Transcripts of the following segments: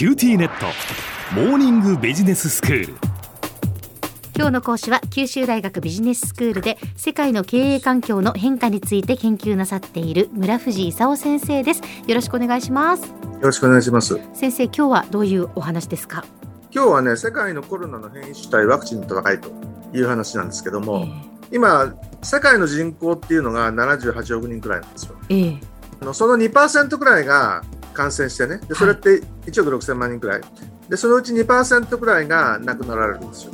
QTnet。モーニングビジネススクール。今日の講師は九州大学ビジネススクールで世界の経営環境の変化について研究なさっている村藤勲先生です。よろしくお願いします。よろしくお願いします。先生今日はどういうお話ですか？今日はね世界のコロナの変異種対ワクチンの戦いという話なんですけども、えー、今世界の人口っていうのが78億人くらいなんですよ、えー、その2%くらいが感染してね。でそれって1億6000万人くらい。でそのうち2%くらいが亡くなられるんですよ。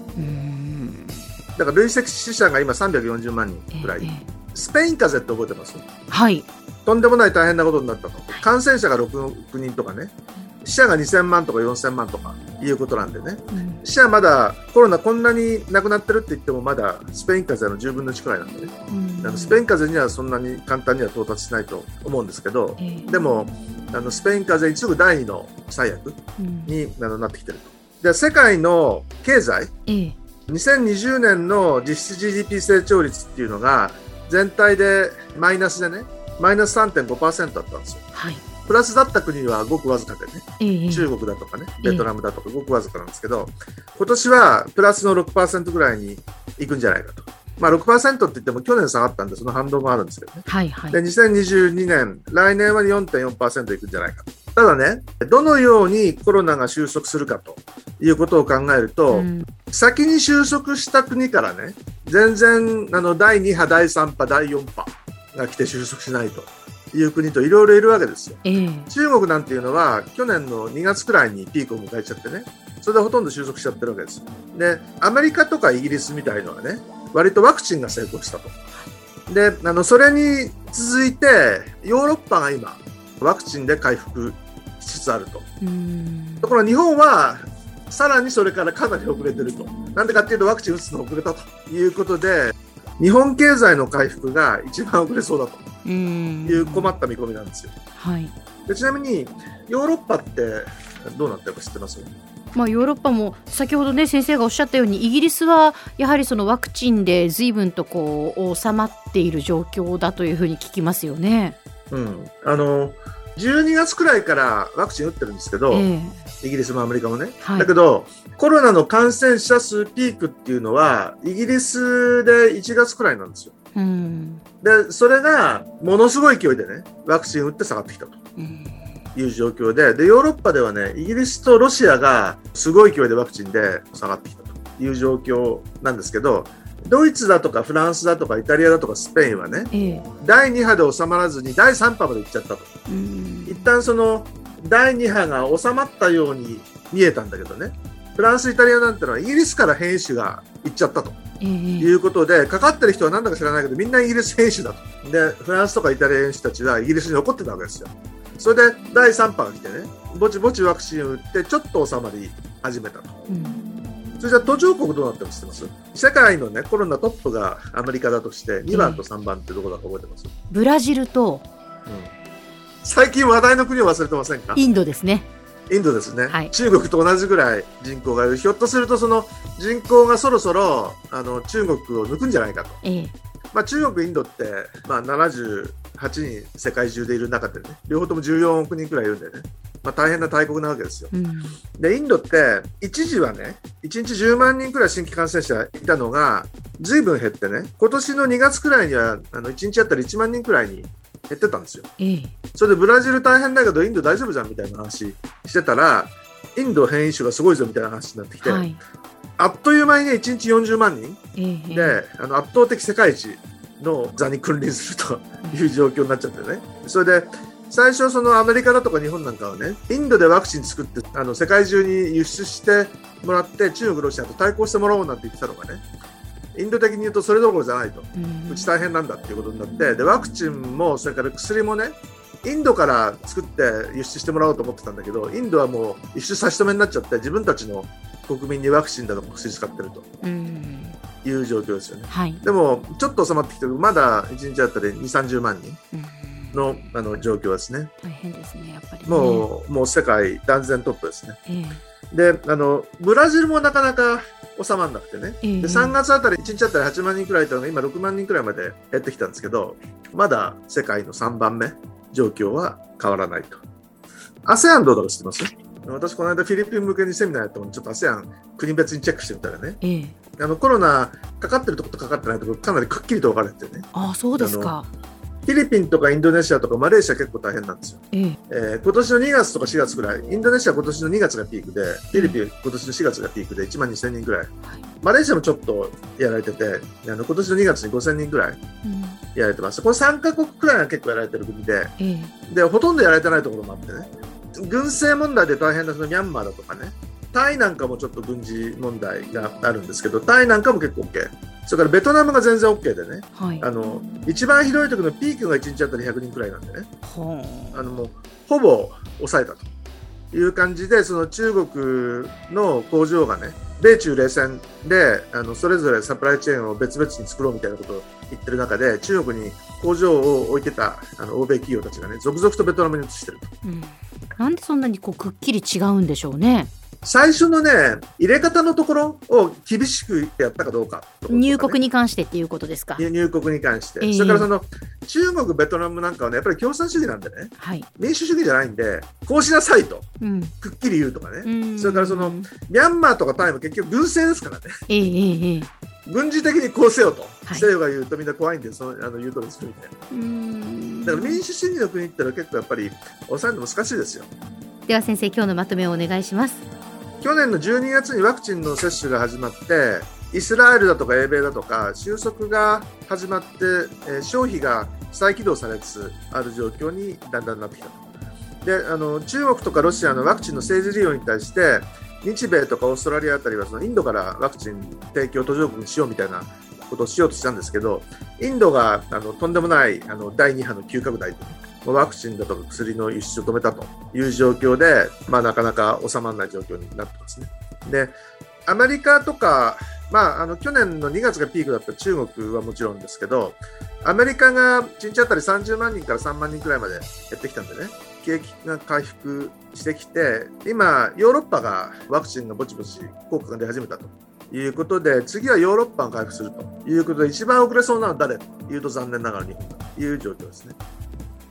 だから累積死者が今340万人くらい、えー、スペイン風邪って覚えてます？はい。とんでもない大変なことになったと。感染者が6億人とかね。死者が2000万とか4000万とかいうことなんでね、うん、死者まだコロナこんなに亡くなってるって言ってもまだスペイン風邪の10分の1くらいなんでね、うん、スペイン風邪にはそんなに簡単には到達しないと思うんですけど、えー、でもあのスペイン風邪一部第2の最悪に、うん、なってきてると。で世界の経済、えー、2020年の実質 GDP 成長率っていうのが全体でマイナスでねマイナス3.5%だったんですよ。はい。プラスだった国はごくわずかでね、え中国だとかね、ベトナムだとかごくわずかなんですけど、今年はプラスの6%ぐらいにいくんじゃないかと。まあ6%って言っても去年下がったんで、その反動もあるんですけどね。はいはい、で、2022年、来年は4.4%いくんじゃないかと。ただね、どのようにコロナが収束するかということを考えると、うん、先に収束した国からね、全然あの第2波、第3波、第4波が来て収束しないと。いう国といろいろいるわけですよ、えー、中国なんていうのは去年の2月くらいにピークを迎えちゃってねそれでほとんど収束しちゃってるわけですでアメリカとかイギリスみたいのはね割とワクチンが成功したと。であのそれに続いてヨーロッパが今ワクチンで回復しつつあると。ところが日本はさらにそれからかなり遅れてると。なんでかっていうとワクチン打つの遅れたということで日本経済の回復が一番遅れそうだと。いう困った見込みなんですよ。はい、でちなみにヨーロッパってどうなってるか知ってます？まあ、ヨーロッパも先ほどね先生がおっしゃったようにイギリスはやはりそのワクチンで随分とこう収まっている状況だというふうに聞きますよね。うん、あの12月くらいからワクチン打ってるんですけど、えー、イギリスもアメリカもね、はい、だけどコロナの感染者数ピークっていうのはイギリスで1月くらいなんですよ。うん、でそれがものすごい勢いでねワクチン打って下がってきたと。いう状況ででヨーロッパではねイギリスとロシアがすごい勢いでワクチンで下がってきたという状況なんですけどドイツだとかフランスだとかイタリアだとかスペインはね、ええ、第2波で収まらずに第3波まで行っちゃったと、一旦その第2波が収まったように見えたんだけどね。フランス、イタリアなんてのはイギリスから変異種が行っちゃったと、えいうことでかかってる人は何だか知らないけどみんなイギリス変異種だと。でフランスとかイタリアの人たちはイギリスに残ってたわけですよそれで第3波が来てねぼちぼちワクチンを打ってちょっと収まり始めたと。うん。それじゃ途上国どうなってますてます？世界のねコロナトップがアメリカだとして2番と3番ってどこだか覚えてます、えー、ブラジルと、うん、最近話題の国を忘れてませんか？インドですね。インドですね、はい、中国と同じぐらい人口がいるひょっとするとその人口がそろそろあの中国を抜くんじゃないかと、えー、まあ、中国インドって、まあ、78人世界中でいる中でね両方とも14億人くらいいるんでね。まあ、大変な大国なわけですよ。うん、でインドって一時はね1日10万人くらい新規感染者いたのがずいぶん減ってね今年の2月くらいにはあの1日あたり1万人くらいに減ってたんですよ。ええ、それでブラジル大変だけどインド大丈夫じゃんみたいな話してたらインド変異種がすごいぞみたいな話になってきて、はい、あっという間にね1日40万人、え、であの圧倒的世界一の座に君臨するという状況になっちゃってね。それで最初そのアメリカだとか日本なんかはねインドでワクチン作ってあの世界中に輸出してもらって中国ロシアと対抗してもらおうなんて言ってたのがねインド的に言うとそれどころじゃないと、うち大変なんだっていうことになってでワクチンもそれから薬もねインドから作って輸出してもらおうと思ってたんだけどインドはもう輸出差し止めになっちゃって自分たちの国民にワクチンだとか薬使ってると。いう状況ですよね、はい、でもちょっと収まってきてまだ1日あたり2 3 0万人、のあの状況ですね。大変ですね、やっぱり、ね、もう、もう世界断然トップですね。えー、で、あの、ブラジルもなかなか収まらなくてね、えー、で3月あたり、1日あたり8万人くらいいたのが、今6万人くらいまで減ってきたんですけど、まだ世界の3番目、状況は変わらないと。ASEAN どうだか知ってます？私、この間フィリピン向けにセミナーやったのに、ちょっと ASEAN 国別にチェックしてみたらね、ええ、あのコロナかかってるところとかかってないところ、かなりくっきりと分かれててね、あそうですか。フィリピンとかインドネシアとかマレーシア結構大変なんですよ。ええ、えー今年の2月とか4月ぐらい、インドネシア今年の2月がピークで、フィリピン今年の4月がピークで1万2000人ぐらい、マレーシアもちょっとやられてて、あの今年の2月に5000人ぐらいうん。やられてます。この3カ国くらいが結構やられてる国で、ええ、で、ほとんどやられてないところもあってね、軍政問題で大変なそのミャンマーだとかね、タイなんかもちょっと軍事問題があるんですけど、タイなんかも結構 OK。それからベトナムが全然 OK でね、はい。あの、一番ひどい時のピークが1日あたり100人くらいなんでね、あのもうほぼ抑えたという感じで、その中国の工場がね、米中冷戦であのそれぞれサプライチェーンを別々に作ろうみたいなことを言ってる中で、中国に工場を置いてたあの欧米企業たちがね、続々とベトナムに移してると。うん、なんでそんなにこうくっきり違うんでしょうね。最初のね、入れ方のところを厳しくやったかどうか、入国に関してっていうことですか。入入国に関して、ええそれからその中国、ベトナムなんかはね、やっぱり共産主義なんでね、はい。民主主義じゃないんで、こうしなさいと、うん。くっきり言うとかね、うんそれからそのミャンマーとかタイも結局軍政ですからね、ええええええ。軍事的にこうせよと、はい西洋が言うとみんな怖いんで、そのあの言うとりするみたいな。うんだから民主主義の国ってのは結構やっぱり抑えるの難しいですよ。では先生今日のまとめをお願いします。去年の12月にワクチンの接種が始まって、イスラエルだとか英米だとか、収束が始まって、えー消費が再起動されつつある状況にだんだんなってきたと。であの中国とかロシアのワクチンの政治利用に対して、日米とかオーストラリアあたりはそのインドからワクチン提供途上国にしようみたいなことをしようとしたんですけど、インドがあのとんでもないあの第2波の急拡大で、もうワクチンだとか薬の輸出を止めたという状況で、まあ、なかなか収まらない状況になってますね。で、アメリカとか、まあ、あの去年の2月がピークだった中国はもちろんですけど、アメリカが1日あたり30万人から3万人くらいまで減ってきたんでね、景気が回復してきて、今、ヨーロッパがワクチンがぼちぼち効果が出始めたということで、次はヨーロッパが回復するということで、一番遅れそうなのは誰というと残念ながら日本という状況ですね。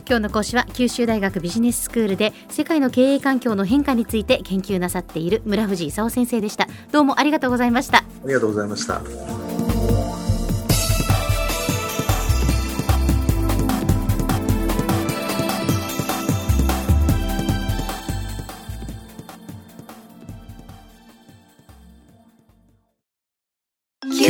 今日の講師は九州大学ビジネススクールで世界の経営環境の変化について研究なさっている村藤勲先生でした。どうもありがとうございました。ありがとうございました。